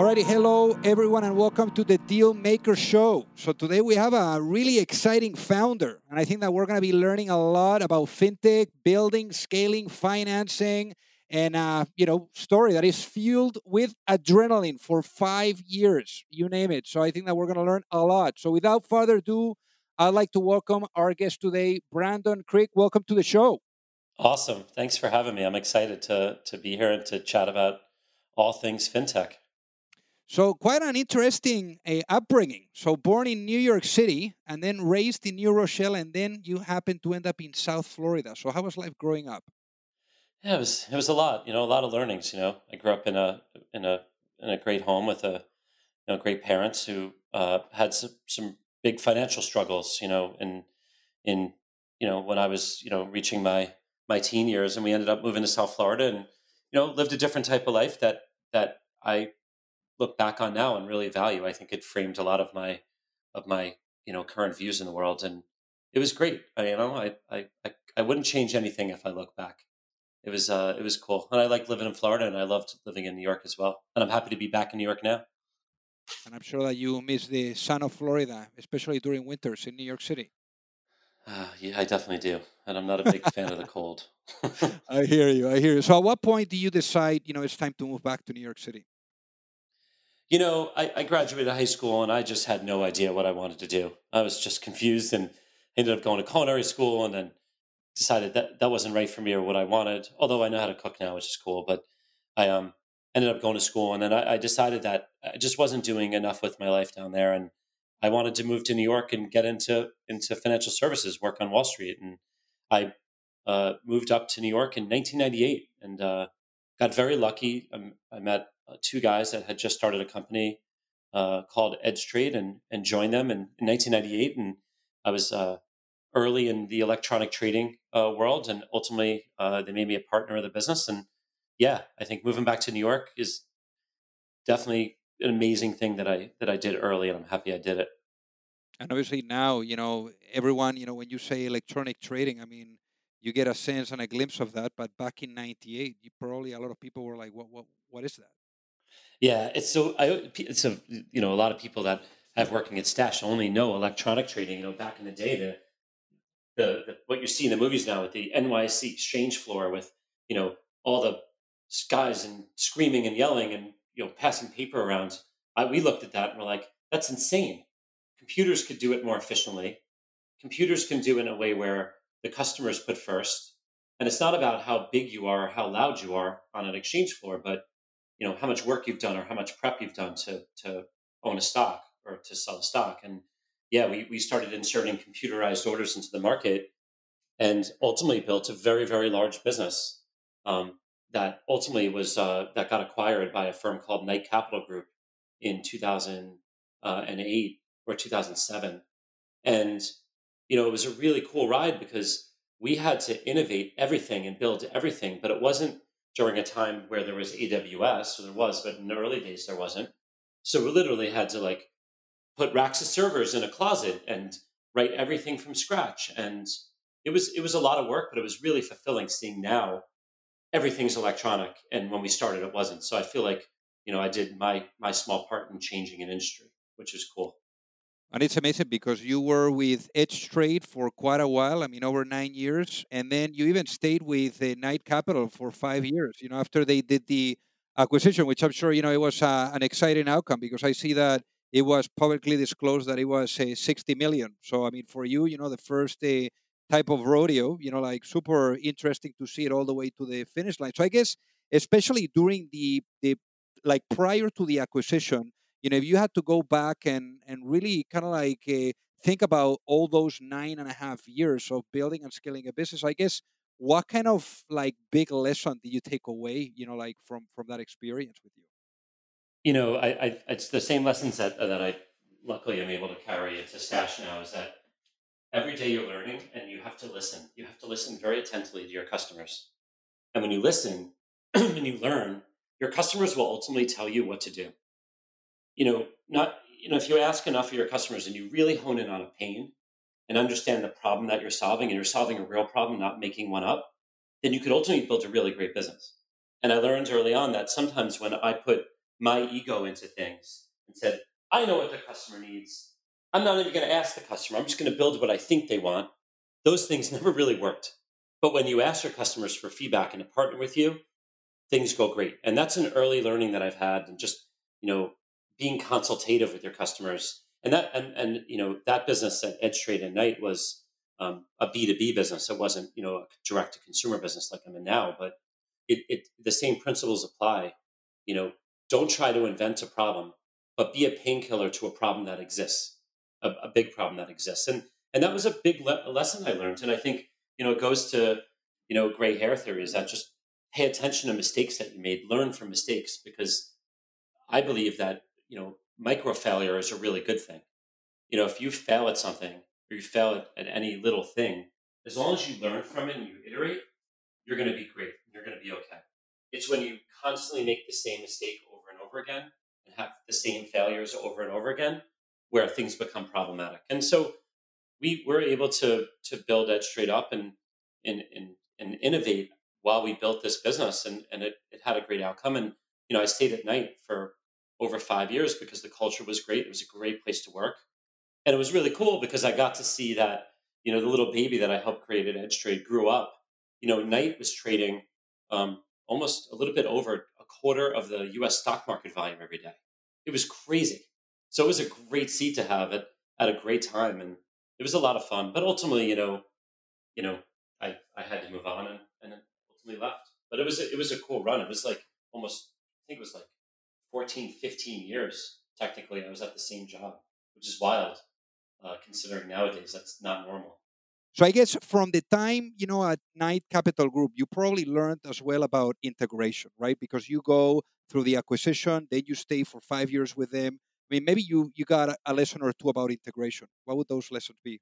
Alrighty, hello everyone, and welcome to the Deal Maker Show. So today we have a really exciting founder, and I think that we're going to be learning a lot about fintech, building, scaling, financing, and uh, you know, story that is fueled with adrenaline for five years, you name it. So I think that we're going to learn a lot. So without further ado, I'd like to welcome our guest today, Brandon Krieg. Welcome to the show. Awesome. Thanks for having me. I'm excited to to be here and to chat about all things fintech. So quite an interesting uh, upbringing. So born in New York City and then raised in New Rochelle, and then you happened to end up in South Florida. So how was life growing up? Yeah, it was it was a lot. You know, a lot of learnings. You know, I grew up in a in a in a great home with a you know great parents who uh, had some, some big financial struggles. You know, in in you know when I was you know reaching my my teen years, and we ended up moving to South Florida, and you know lived a different type of life that that I look back on now and really value. I think it framed a lot of my of my you know current views in the world, and it was great. I, you know, I, I I wouldn't change anything if I look back. It was uh, it was cool, and I like living in Florida, and I loved living in New York as well. And I'm happy to be back in New York now. And I'm sure that you miss the sun of Florida, especially during winters in New York City. Uh, yeah, I definitely do, and I'm not a big fan of the cold. I hear you. I hear you. So, at what point do you decide, you know, it's time to move back to New York City? You know, I, I, graduated high school and I just had no idea what I wanted to do. I was just confused and ended up going to culinary school and then decided that that wasn't right for me or what I wanted. Although I know how to cook now, which is cool. But I um, ended up going to school and then I, I decided that I just wasn't doing enough with my life down there, and I wanted to move to New York and get into into financial services, work on Wall Street, and I uh, moved up to New York in 1998 and uh, got very lucky. Um, I met two guys that had just started a company uh, called Edge Trade and and joined them in, in 1998. And I was uh, early in the electronic trading uh, world, and ultimately uh, they made me a partner of the business. And yeah, I think moving back to New York is definitely an amazing thing that I that I did early, and I'm happy I did it. And obviously now, you know, everyone, you know, when you say electronic trading, I mean, you get a sense and a glimpse of that. But back in '98, you probably a lot of people were like, "What? What? What is that?" Yeah, it's so I it's a you know a lot of people that have working at Stash only know electronic trading. You know, back in the day, the the, the what you see in the movies now with the NYSE exchange floor with you know all the guys and screaming and yelling and you know passing paper around. I, we looked at that and we're like, that's insane. Computers could do it more efficiently. Computers can do it in a way where the customers put first. And it's not about how big you are or how loud you are on an exchange floor, but you know how much work you've done or how much prep you've done to to own a stock or to sell a stock. And yeah we, we started inserting computerized orders into the market and ultimately built a very very large business um, that ultimately was uh, that got acquired by a firm called knight capital group in 2008 or 2007 and you know it was a really cool ride because we had to innovate everything and build everything but it wasn't during a time where there was AWS, so there was, but in the early days there wasn't. So we literally had to like put racks of servers in a closet and write everything from scratch. And it was it was a lot of work, but it was really fulfilling seeing now everything's electronic, and when we started, it wasn't. So I feel like you know I did my my small part in changing an industry, which is cool. And it's amazing because you were with Edge Trade for quite a while. I mean, over nine years, and then you even stayed with uh, Knight Capital for five years. You know, after they did the acquisition, which I'm sure you know it was uh, an exciting outcome because I see that it was publicly disclosed that it was uh, 60 million. So I mean, for you, you know, the first uh, type of rodeo, you know, like super interesting to see it all the way to the finish line. So I guess, especially during the the like prior to the acquisition you know, if you had to go back and and really kind of like uh, think about all those nine and a half years of building and scaling a business, I guess what kind of like big lesson did you take away, you know, like from from that experience with you? You know, I, I it's the same lessons that that I luckily I'm able to carry into Stash now is that every day you're learning and you have to listen. You have to listen very attentively to your customers. And when you listen and you learn, your customers will ultimately tell you what to do you know, not you know, if you ask enough of your customers and you really hone in on a pain and understand the problem that you're solving, and you're solving a real problem, not making one up, then you could ultimately build a really great business. And I learned early on that sometimes when I put my ego into things and said, I know what the customer needs, I'm not even going to ask the customer. I'm just going to build what I think they want. Those things never really worked. But when you ask your customers for feedback and to partner with you, things go great. And that's an early learning that I've had and just, you know, being consultative with your customers. And that and, and you know that business at edge trade and Knight was um, a b2b business. It wasn't you know a direct to consumer business like i'm in now but it, it the same principles apply. You know don't try to invent a problem but be a painkiller to a problem that exists a, a, big problem that exists. And and that was a big le- lesson i learned. And i think you know it goes to you know gray hair theory is that just pay attention to mistakes that you made. Learn from mistakes because i believe that you know, micro failure is a really good thing. You know, if you fail at something or you fail at, any little thing, as long as you learn from it and you iterate, you're going to be great. You're going to be okay. It's when you constantly make the same mistake over and over again and have the same failures over and over again where things become problematic. And so we were able to to build Edge Trade up and and and, and innovate while we built this business and, and it, it had a great outcome. And you know, I stayed at Knight for over five years because the culture was great. It was a great place to work. And it was really cool because I got to see that, you know, the little baby that I helped create at Edge Trade grew up. You know, Knight was trading um, almost a little bit over a quarter of the US stock market volume every day. It was crazy. So it was a great seat to have at, at a great time. And it was a lot of fun. But ultimately, you know, you know, I, I had to move on and, and ultimately left. But it was a, it was a cool run. It was like almost I think it was like 14, 15 years, technically, I was at the same job, which is wild, uh, considering nowadays that's not normal. So I guess from the time, you know, at Knight Capital Group, you probably learned as well about integration, right? Because you go through the acquisition, then you stay for five years with them. I mean, maybe you you got a lesson or two about integration. What would those lessons be?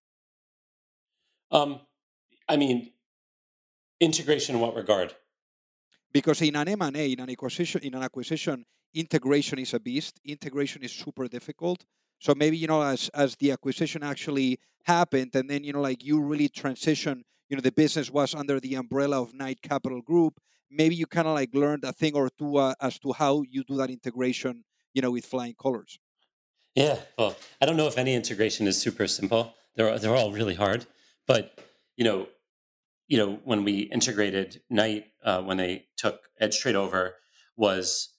Um, I mean, integration in what regard? Because in an M&A, in an acquisition, in an acquisition, integration is a beast. Integration is super difficult. So maybe you know, as as the acquisition actually happened, and then you know, like you really transition. You know, the business was under the umbrella of Knight Capital Group. Maybe you kind of like learned a thing or two uh, as to how you do that integration. You know, with flying colors. Yeah, well, I don't know if any integration is super simple. They're they're all really hard, but you know, you know, when we integrated Knight, uh, when they took Edge Trade over, was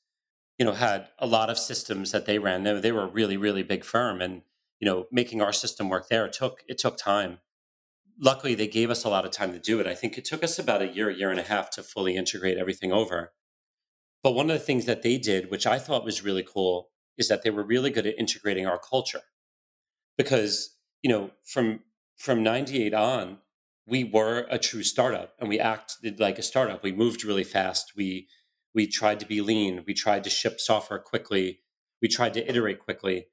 you know had a lot of systems that they ran. They, they were a really really big firm, and you know making our system work there it took it took time. Luckily, they gave us a lot of time to do it. I think it took us about a year, year and a half to fully integrate everything over. But one of the things that they did, which I thought was really cool, is that they were really good at integrating our culture. Because, you know, from from 98 on, we were a true startup and we acted like a startup. We moved really fast. We we tried to be lean. We tried to ship software quickly. We tried to iterate quickly.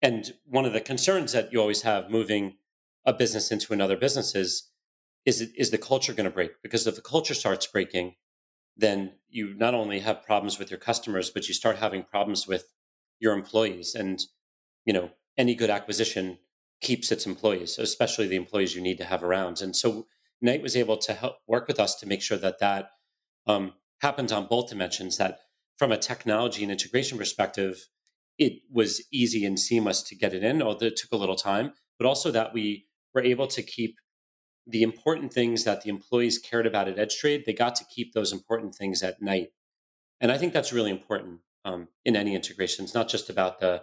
And one of the concerns that you always have moving a business into another business is is, it, is the culture going to break? Because if the culture starts breaking, then you not only have problems with your customers, but you start having problems with your employees. And you know, any good acquisition keeps its employees, especially the employees you need to have around. And so Knight was able to help work with us to make sure that that um, happened on both dimensions. That from a technology and integration perspective, it was easy and seamless to get it in, although it took a little time, but also that we were able to keep the important things that the employees cared about at EdgeTrade, they got to keep those important things at Knight. And I think that's really important um, in any integration. It's not just about the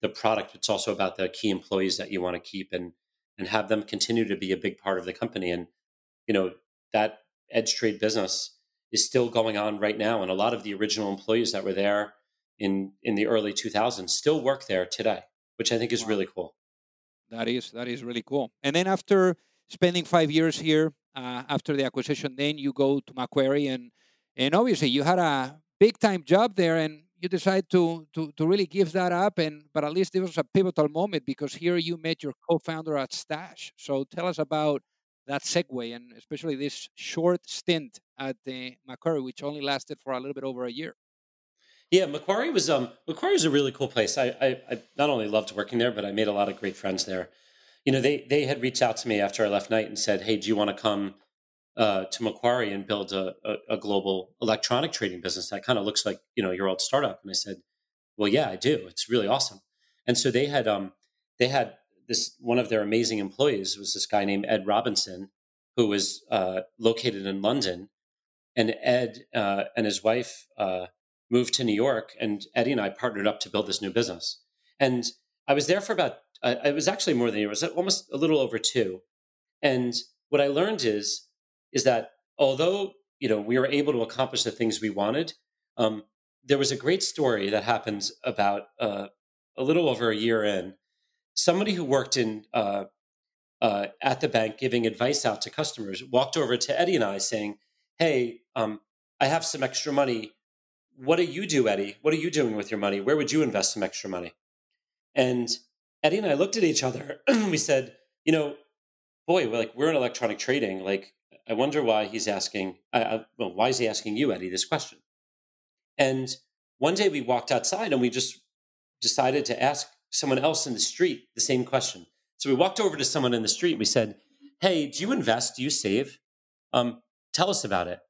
the product; it's also about the key employees that you want to keep and and have them continue to be a big part of the company. And you know that EdgeTrade business is still going on right now, and a lot of the original employees that were there in in the early 2000s still work there today, which I think is wow. really cool. That is that is really cool. And then after spending five years here uh, after the acquisition, then you go to Macquarie, and and obviously you had a big time job there, and you decide to, to to really give that up. And but at least it was a pivotal moment because here you met your co-founder at Stash. So tell us about that segue and especially this short stint at the Macquarie, which only lasted for a little bit over a year. Yeah, Macquarie was um Macquarie was a really cool place. I, I I not only loved working there, but I made a lot of great friends there. You know, they they had reached out to me after I left Knight and said, "Hey, do you want to come uh, to Macquarie and build a, a, a global electronic trading business that kind of looks like you know your old startup?" And I said, "Well, yeah, I do. It's really awesome." And so they had um they had this one of their amazing employees was this guy named Ed Robinson, who was uh, located in London, and Ed uh, and his wife uh, moved to New York, and Eddie and I partnered up to build this new business. And I was there for about uh, it was actually more than a year. It was almost a little over two. And what I learned is is that although you know we were able to accomplish the things we wanted, um, there was a great story that happens about uh, a little over a year in. Somebody who worked in uh, uh, at the bank giving advice out to customers walked over to Eddie and I saying, "Hey, um, I have some extra money what do you do, Eddie? What are you doing with your money? Where would you invest some extra money? And Eddie and I looked at each other. we said, you know, boy, we're like we're in electronic trading. Like, I wonder why he's asking. Well, why is he asking you, Eddie, this question? And one day we walked outside and we just decided to ask someone else in the street the same question. So we walked over to someone in the street. We said, "Hey, do you invest? Do you save? Um, tell us about it."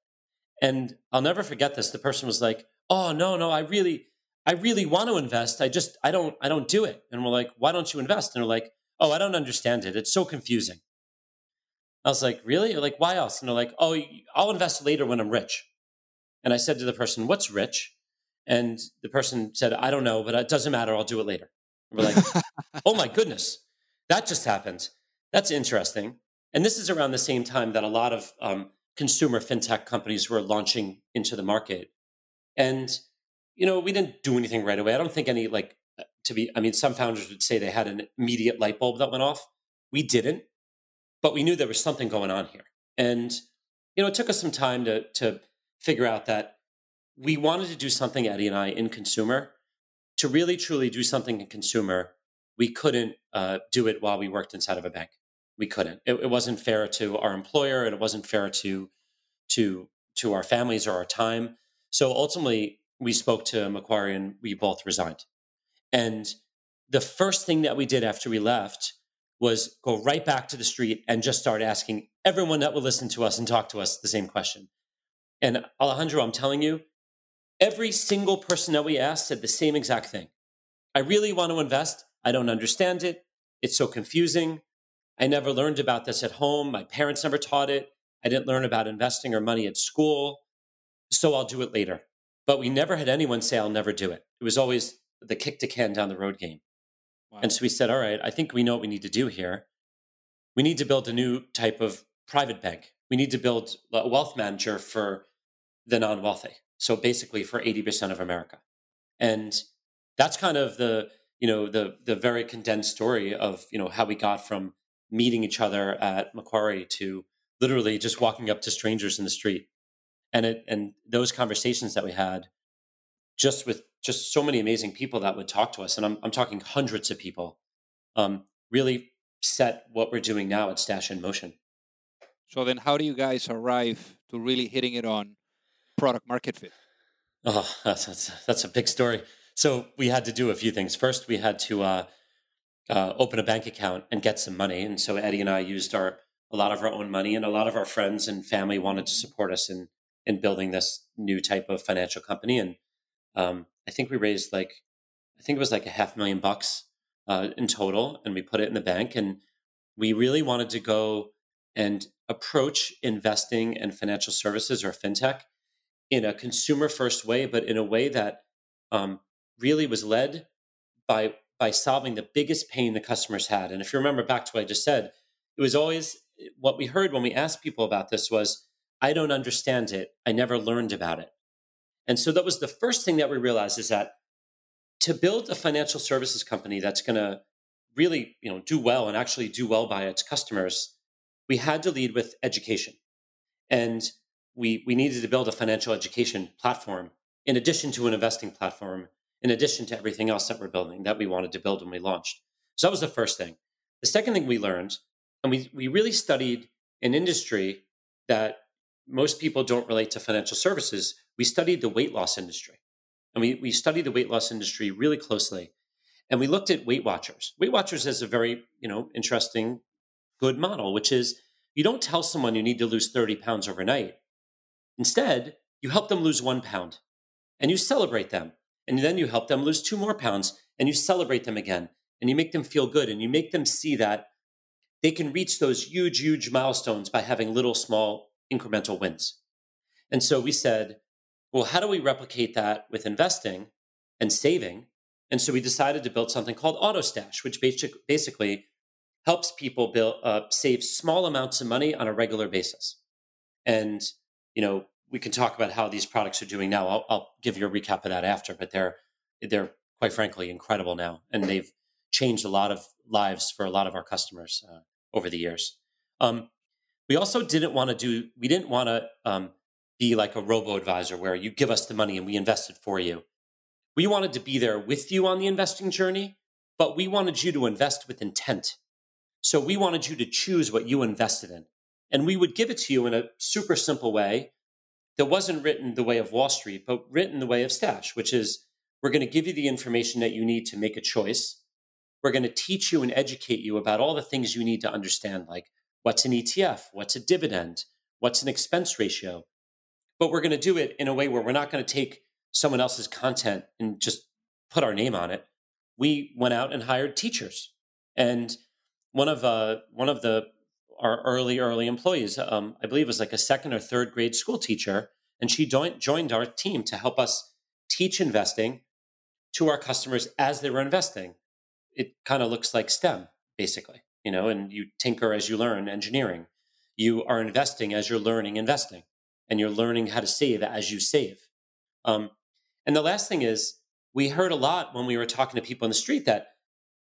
And I'll never forget this. The person was like, oh no no i really i really want to invest i just i don't i don't do it and we're like why don't you invest and they're like oh i don't understand it it's so confusing i was like really like why else and they're like oh i'll invest later when i'm rich and i said to the person what's rich and the person said i don't know but it doesn't matter i'll do it later we're like oh my goodness that just happened that's interesting and this is around the same time that a lot of um, consumer fintech companies were launching into the market and, you know, we didn't do anything right away. I don't think any, like, uh, to be, I mean, some founders would say they had an immediate light bulb that went off. We didn't, but we knew there was something going on here. And, you know, it took us some time to, to figure out that we wanted to do something, Eddie and I, in consumer. To really, truly do something in consumer, we couldn't uh, do it while we worked inside of a bank. We couldn't. It, it wasn't fair to our employer, and it wasn't fair to to to our families or our time. So ultimately, we spoke to Macquarie and we both resigned. And the first thing that we did after we left was go right back to the street and just start asking everyone that would listen to us and talk to us the same question. And Alejandro, I'm telling you, every single person that we asked said the same exact thing. I really want to invest. I don't understand it. It's so confusing. I never learned about this at home. My parents never taught it. I didn't learn about investing or money at school so I'll do it later. But we never had anyone say, I'll never do it. It was always the kick to can down the road game. Wow. And so we said, all right, I think we know what we need to do here. We need to build a new type of private bank. We need to build a wealth manager for the non wealthy. So basically for 80% of America. And that's kind of the, you know, the the very condensed story of, you know, how we got from meeting each other at Macquarie to literally just walking up to strangers in the street and it and those conversations that we had just with just so many amazing people that would talk to us and i'm, I'm talking hundreds of people um, really set what we're doing now at stash in motion so then how do you guys arrive to really hitting it on product market fit oh that's that's, that's a big story so we had to do a few things first we had to uh, uh, open a bank account and get some money and so eddie and i used our a lot of our own money and a lot of our friends and family wanted to support us in in building this new type of financial company. And um, I think we raised like, I think it was like a half million bucks uh, in total, and we put it in the bank. And we really wanted to go and approach investing and financial services or fintech in a consumer first way, but in a way that um, really was led by by solving the biggest pain the customers had. And if you remember back to what I just said, it was always what we heard when we asked people about this was, I don't understand it. I never learned about it. And so that was the first thing that we realized is that to build a financial services company that's going to really, you know, do well and actually do well by its customers, we had to lead with education. And we we needed to build a financial education platform in addition to an investing platform, in addition to everything else that we're building that we wanted to build when we launched. So that was the first thing. The second thing we learned, and we we really studied an industry that most people don't relate to financial services. We studied the weight loss industry. And we, we studied the weight loss industry really closely. And we looked at Weight Watchers. Weight Watchers is a very, you know, interesting, good model, which is you don't tell someone you need to lose 30 pounds overnight. Instead, you help them lose one pound and you celebrate them. And then you help them lose two more pounds and you celebrate them again and you make them feel good and you make them see that they can reach those huge, huge milestones by having little, small, incremental wins. And so we said, well, how do we replicate that with investing and saving? And so we decided to build something called AutoStash, which basically helps people build, uh, save small amounts of money on a regular basis. And you know, we can talk about how these products are doing now. I'll, I'll give you a recap of that after, but they're they're quite frankly incredible now, and they've changed a lot of lives for a lot of our customers uh, over the years. Um, we also didn't want to do we didn't want to um, be like a robo advisor where you give us the money and we invest it for you. We wanted to be there with you on the investing journey, but we wanted you to invest with intent. So we wanted you to choose what you invested in. And we would give it to you in a super simple way that wasn't written the way of Wall Street, but written the way of Stash, which is we're going to give you the information that you need to make a choice. We're going to teach you and educate you about all the things you need to understand, like what's an ETF, what's a dividend, what's an expense ratio. But we're going to do it in a way where we're not going to take someone else's content and just put our name on it. We went out and hired teachers. And one of uh, one of the our early, early employees. Um, I believe was like a second or third grade school teacher, and she joined, joined our team to help us teach investing to our customers as they were investing. It kind of looks like STEM, basically, you know, and you tinker as you learn engineering. You are investing as you're learning investing, and you're learning how to save as you save. Um, and the last thing is, we heard a lot when we were talking to people in the street that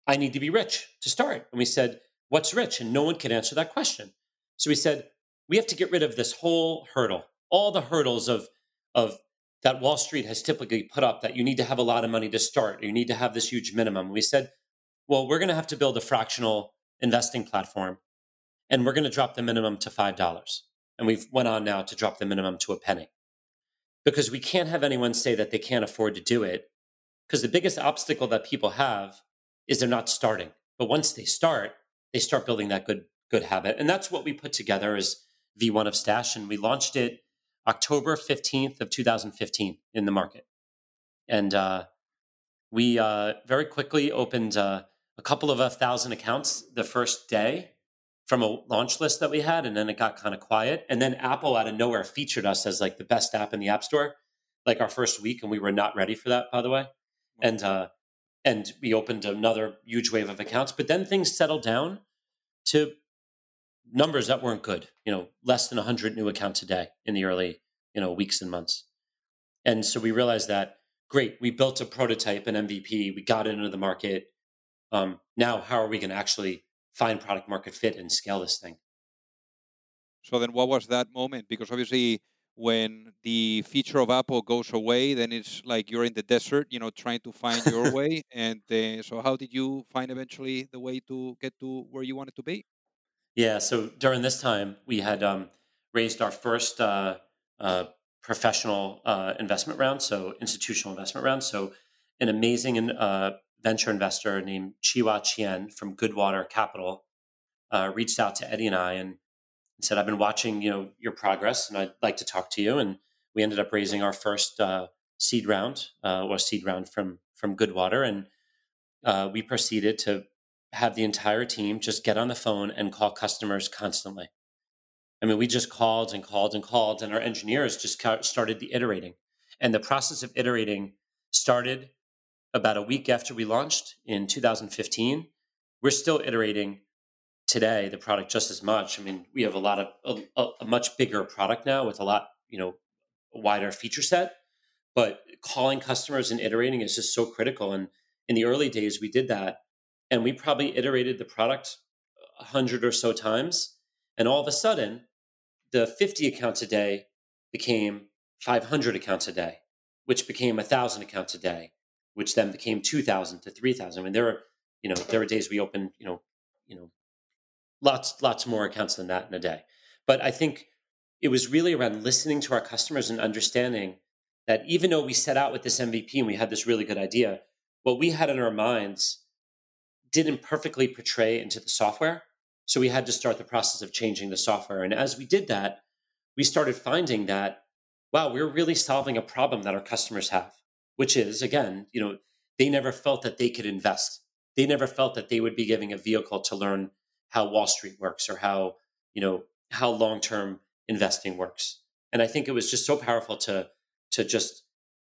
I need to be rich to start. And we said, what's rich? And no one could answer that question. So we said, we have to get rid of this whole hurdle, all the hurdles of, of that Wall Street has typically put up that you need to have a lot of money to start, you need to have this huge minimum. We said, well, we're going to have to build a fractional investing platform and we're going to drop the minimum to $5. And we've went on now to drop the minimum to a penny because we can't have anyone say that they can't afford to do it because the biggest obstacle that people have is they're not starting. But once they start, they start building that good good habit. And that's what we put together as V1 of Stash. And we launched it October 15th of 2015 in the market. And uh, we uh, very quickly opened uh, a couple of a thousand accounts the first day from a launch list that we had. And then it got kind of quiet. And then Apple out of nowhere featured us as like the best app in the App Store, like our first week. And we were not ready for that, by the way. And uh, and we opened another huge wave of accounts. But then things settled down to numbers that weren't good. You know, less than 100 new accounts a day in the early you know weeks and months. And so we realized that great, we built a prototype, an MVP, we got it into the market. Um, now, how are we going to actually find product market fit and scale this thing? So then, what was that moment? Because obviously when the feature of Apple goes away, then it's like you're in the desert, you know, trying to find your way. And uh, so, how did you find eventually the way to get to where you wanted to be? Yeah. So during this time, we had um, raised our first uh, uh, professional uh, investment round, so institutional investment round. So an amazing uh, venture investor named Chi-Hua Chien from Goodwater Capital uh, reached out to Eddie and I and and said, "I've been watching, you know, your progress, and I'd like to talk to you." And we ended up raising our first uh, seed round uh, or seed round from from Goodwater, and uh, we proceeded to have the entire team just get on the phone and call customers constantly. I mean, we just called and called and called, and our engineers just started the iterating. And the process of iterating started about a week after we launched in 2015. We're still iterating today the product just as much. I mean, we have a lot of a, a much bigger product now with a lot, you know, wider feature set. But calling customers and iterating is just so critical. And in the early days, we did that, and we probably iterated the product a hundred or so times. And all of a sudden, the 50 accounts a day became 500 accounts a day, which became 1,000 accounts a day, which then became 2,000 to 3,000. I mean, there were, you know, there were days we opened, you know, you know, lots, lots more accounts than that in a day. But I think it was really around listening to our customers and understanding that even though we set out with this MVP and we had this really good idea, what we had in our minds didn't perfectly portray into the software. So we had to start the process of changing the software. And as we did that, we started finding that wow, we're really solving a problem that our customers have, which is, again, you know, they never felt that they could invest. They never felt that they would be giving a vehicle to learn how Wall Street works or how, you know, how long-term investing works. And I think it was just so powerful to to just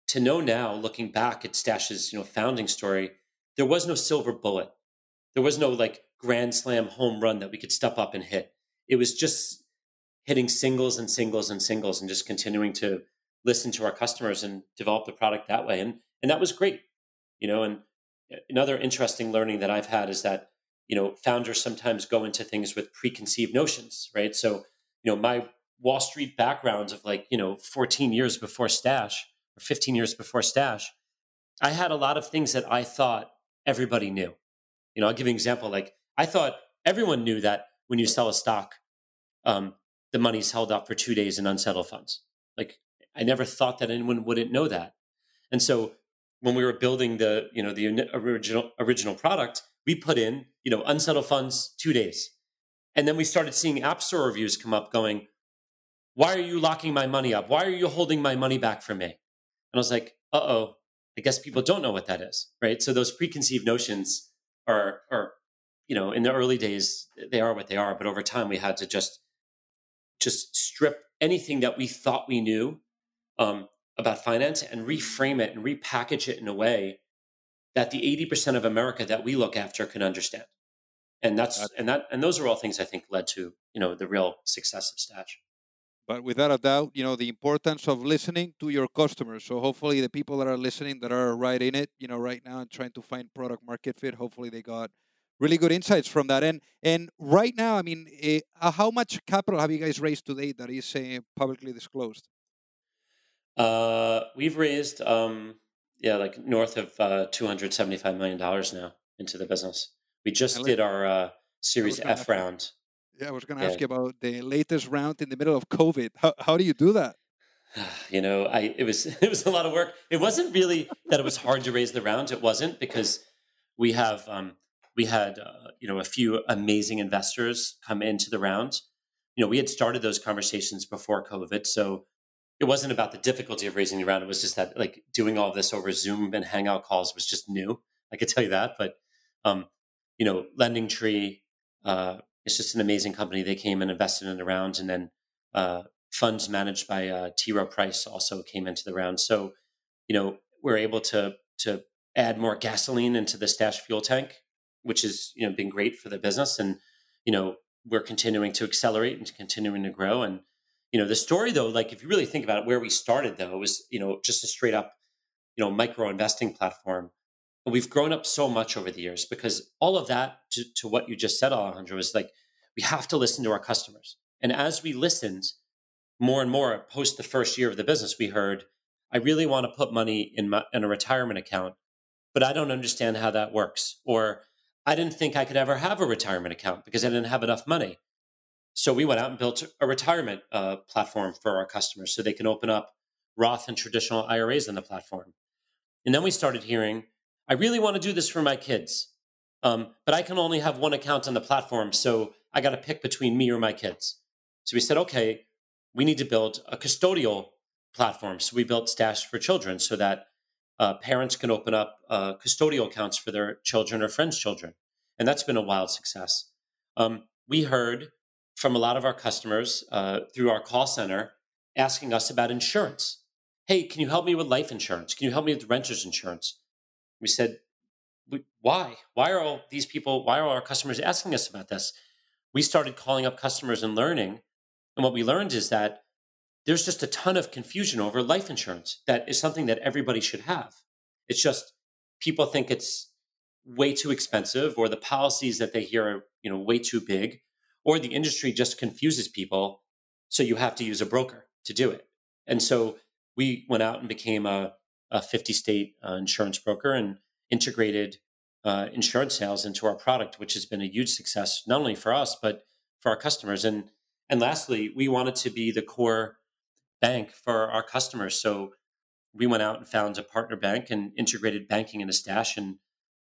to know now, looking back at Stash's, you know, founding story, there was no silver bullet. There was no like grand slam home run that we could step up and hit. It was just hitting singles and singles and singles and just continuing to listen to our customers and develop the product that way. And and that was great. You know, and uh, another interesting learning that I've had is that, you know, founders sometimes go into things with preconceived notions, right? So, you know, my Wall Street background of like, you know, 14 years before Stash or 15 years before Stash, I had a lot of things that I thought everybody knew. You know, I'll give you an example. Like I thought everyone knew that when you sell a stock, um, the money's held up for two days in unsettled funds. Like I never thought that anyone wouldn't know that. And so when we were building the, you know, the original original product, we put in, you know, unsettled funds two days. And then we started seeing app store reviews come up going, why are you locking my money up? Why are you holding my money back from me? And I was like, uh oh, I guess people don't know what that is. Right. So those preconceived notions are are, you know, in the early days, they are what they are. But over time we had to just just strip anything that we thought we knew um, about finance and reframe it and repackage it in a way that the 80% of America that we look after can understand. And that's and that and those are all things I think led to, you know, the real success of Stash. But without a doubt, you know, the importance of listening to your customers. So hopefully the people that are listening that are right in it, you know, right now and trying to find product market fit, hopefully they got really good insights from that. And and right now, I mean, uh, how much capital have you guys raised to date that is uh, publicly disclosed? Uh, we've raised, um, yeah, like north of uh, two hundred seventy-five million dollars now into the business. We just did our uh, Series F round. Yeah, I was going to ask you about the latest round in the middle of COVID. How how do you do that? You know, I it was it was a lot of work. It wasn't really that it was hard to raise the round. It wasn't because we have um, we had uh, you know a few amazing investors come into the round. You know, we had started those conversations before COVID, so it wasn't about the difficulty of raising the round. It was just that like doing all this over Zoom and Hangout calls was just new. I could tell you that, but um, you know, Lending Tree, uh, it's just an amazing company. They came and invested in the round, and then uh, funds managed by uh, T. Rowe Price also came into the round. So, you know, we're able to to add more gasoline into the stash fuel tank which has you know been great for the business and you know we're continuing to accelerate and continuing to grow and you know the story though like if you really think about it where we started though was you know just a straight up you know micro investing platform and we've grown up so much over the years because all of that to, to what you just said alejandro is like we have to listen to our customers and as we listened more and more post the first year of the business we heard i really want to put money in, my, in a retirement account but i don't understand how that works or I didn't think I could ever have a retirement account because I didn't have enough money. So we went out and built a retirement uh, platform for our customers so they can open up Roth and traditional IRAs on the platform. And then we started hearing, I really want to do this for my kids, um, but I can only have one account on the platform. So I got to pick between me or my kids. So we said, okay, we need to build a custodial platform. So we built Stash for Children so that uh, parents can open up uh, custodial accounts for their children or friends' children. And that's been a wild success. Um, we heard from a lot of our customers uh, through our call center asking us about insurance. Hey, can you help me with life insurance? Can you help me with renter's insurance? We said, why? Why are all these people, why are our customers asking us about this? We started calling up customers and learning. And what we learned is that there's just a ton of confusion over life insurance that is something that everybody should have. It's just people think it's way too expensive or the policies that they hear are, you know, way too big or the industry just confuses people so you have to use a broker to do it. And so we went out and became a, a 50 state uh, insurance broker and integrated uh, insurance sales into our product, which has been a huge success, not only for us, but for our customers. And, and lastly, we wanted to be the core bank for our customers. So we went out and found a partner bank and integrated banking into Stash. And,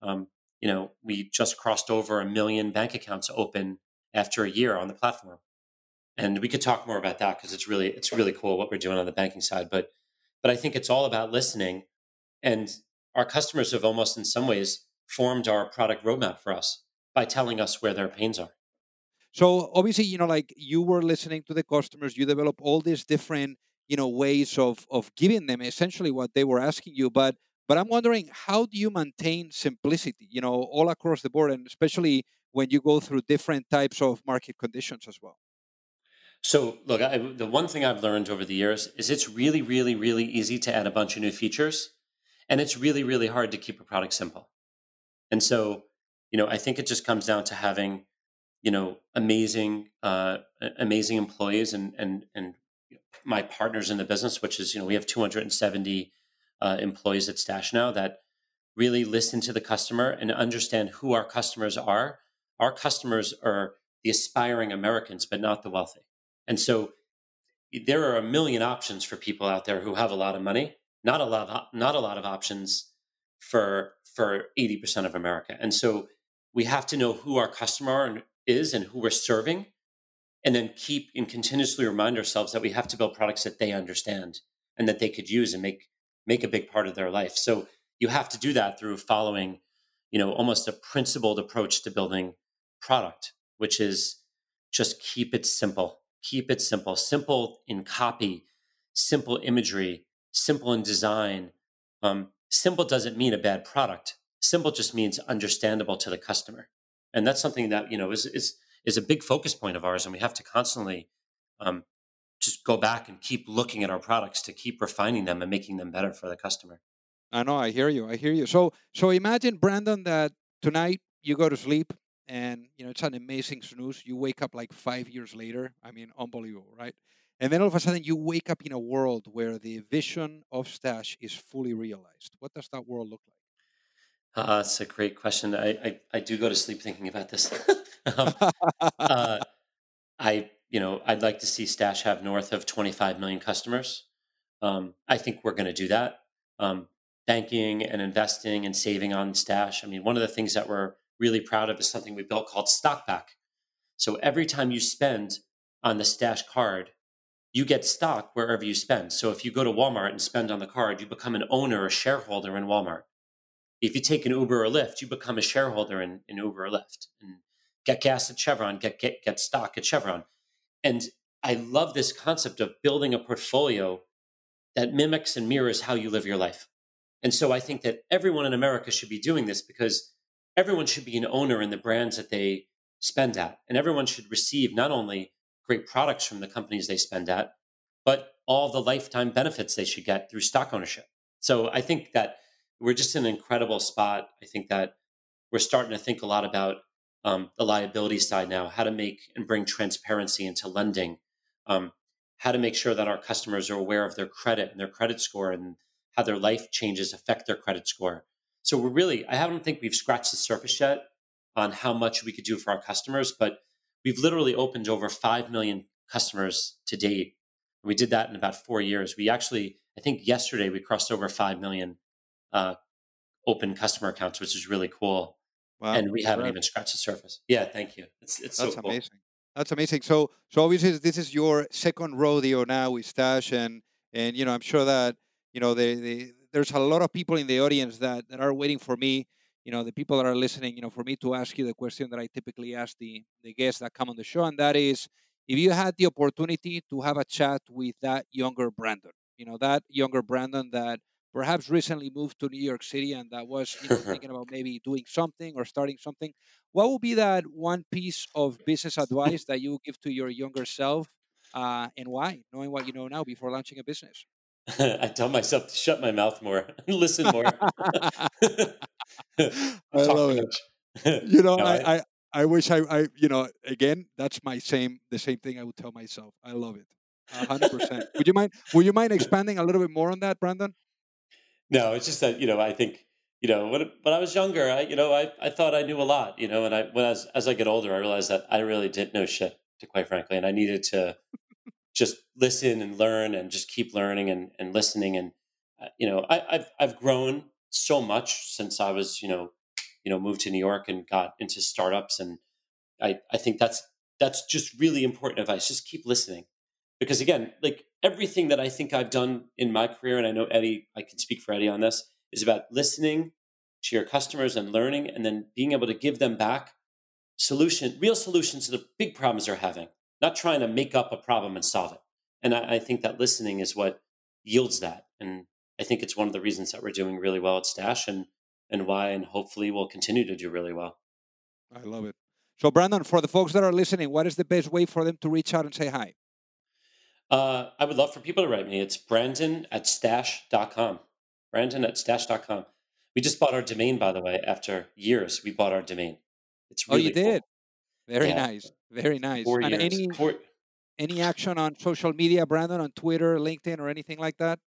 um, you know, we just crossed over a million bank accounts open after a year on the platform. And we could talk more about that because it's really, it's really cool what we're doing on the banking side. But, but I think it's all about listening. And our customers have almost in some ways formed our product roadmap for us by telling us where their pains are. So obviously, you know, like you were listening to the customers, you develop all these different, you know, ways of of giving them essentially what they were asking you. But but I'm wondering, how do you maintain simplicity, you know, all across the board, and especially when you go through different types of market conditions as well? So, look, I, the one thing I've learned over the years is it's really, really, really easy to add a bunch of new features, and it's really, really hard to keep a product simple. And so, you know, I think it just comes down to having you know amazing uh, amazing employees and and and my partners in the business, which is you know we have 270 uh, employees at Stash now that really listen to the customer and understand who our customers are. Our customers are the aspiring Americans, but not the wealthy. And so there are a million options for people out there who have a lot of money. Not a lot of not a lot of options for for 80% of America. And so we have to know who our customer is and who we're serving, and then keep and continuously remind ourselves that we have to build products that they understand and that they could use and make make a big part of their life. So you have to do that through following, you know, almost a principled approach to building product, which is just keep it simple. Keep it simple. Simple in copy, simple imagery, simple in design. Um, simple doesn't mean a bad product. Simple just means understandable to the customer and that's something that you know is is is a big focus point of ours, and we have to constantly um, just go back and keep looking at our products to keep refining them and making them better for the customer. I know. I hear you. I hear you. So so imagine Brandon that tonight you go to sleep and you know it's an amazing snooze. You wake up like five years later. I mean, unbelievable, right? And then all of a sudden you wake up in a world where the vision of Stash is fully realized. What does that world look like? Uh, that's a great question. I, I, I do go to sleep thinking about this. um, uh, I you know I'd like to see Stash have north of 25 million customers. Um, I think we're going to do that. Um, banking and investing and saving on Stash. I mean, one of the things that we're really proud of is something we built called Stockback. So every time you spend on the Stash card, you get stock wherever you spend. So if you go to Walmart and spend on the card, you become an owner, a shareholder in Walmart if you take an Uber or Lyft, you become a shareholder in, in Uber or Lyft and get gas at Chevron, get, get, get stock at Chevron. And I love this concept of building a portfolio that mimics and mirrors how you live your life. And so I think that everyone in America should be doing this because everyone should be an owner in the brands that they spend at. And everyone should receive not only great products from the companies they spend at, but all the lifetime benefits they should get through stock ownership. So I think that we're just in an incredible spot. I think that we're starting to think a lot about um, the liability side now, how to make and bring transparency into lending, um, how to make sure that our customers are aware of their credit and their credit score and how their life changes affect their credit score. So we're really, I don't think we've scratched the surface yet on how much we could do for our customers, but we've literally opened over 5 million customers to date. We did that in about four years. We actually, I think yesterday we crossed over 5 million uh, open customer accounts, which is really cool. Wow, and we haven't right. even scratched the surface. Yeah, thank you. It's it's That's so cool. amazing. That's amazing. So, so obviously, this is your second rodeo now with Stash, and and you know, I'm sure that you know, the, the there's a lot of people in the audience that that are waiting for me. You know, the people that are listening. You know, for me to ask you the question that I typically ask the the guests that come on the show, and that is, if you had the opportunity to have a chat with that younger Brandon, you know, that younger Brandon that perhaps recently moved to New York City and that was you know, thinking about maybe doing something or starting something, what would be that one piece of business advice that you would give to your younger self uh, and why, knowing what you know now before launching a business? I tell myself to shut my mouth more, listen more. I love it. You know, no, I, I, I wish I, I, you know, again, that's my same, the same thing I would tell myself. I love it. hundred percent. Would you mind, would you mind expanding a little bit more on that, Brandon? No, it's just that, you know, I think, you know, when, when I was younger, I, you know, I, I thought I knew a lot, you know, and I, when I was, as I get older, I realized that I really didn't know shit, to quite frankly, and I needed to just listen and learn and just keep learning and, and listening. And, uh, you know, I, I've, I've grown so much since I was, you know, you know, moved to New York and got into startups. And I, I think that's, that's just really important advice. Just keep listening because again, like everything that I think I've done in my career, and I know Eddie, I can speak for Eddie on this, is about listening to your customers and learning, and then being able to give them back solution, real solutions to the big problems they're having, not trying to make up a problem and solve it. And I, I think that listening is what yields that. And I think it's one of the reasons that we're doing really well at Stash and and why, and hopefully we'll continue to do really well. I love it. So, Brandon, for the folks that are listening, what is the best way for them to reach out and say hi? Uh, I would love for people to write me. It's Brandon at stash.com. Brandon at stash.com. We just bought our domain, by the way, after years. We bought our domain. It's really oh, you did. Very yeah. nice. Very nice. Four and years. any Four... any action on social media, Brandon, on Twitter, LinkedIn, or anything like that?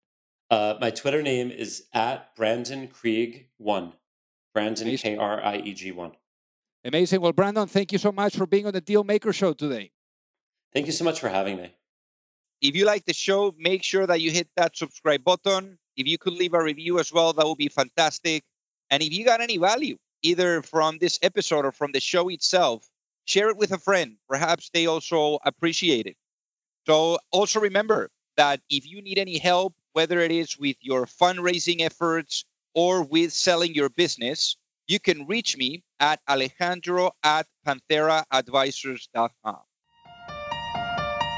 Uh, my Twitter name is at Brandon Krieg one. Brandon K R I E G one. Amazing. Well, Brandon, thank you so much for being on the Deal Maker Show today. Thank you so much for having me. If you like the show, make sure that you hit that subscribe button. If you could leave a review as well, that would be fantastic. And if you got any value, either from this episode or from the show itself, share it with a friend. Perhaps they also appreciate it. So also remember that if you need any help, whether it is with your fundraising efforts or with selling your business, you can reach me at alejandro at pantheraadvisors.com.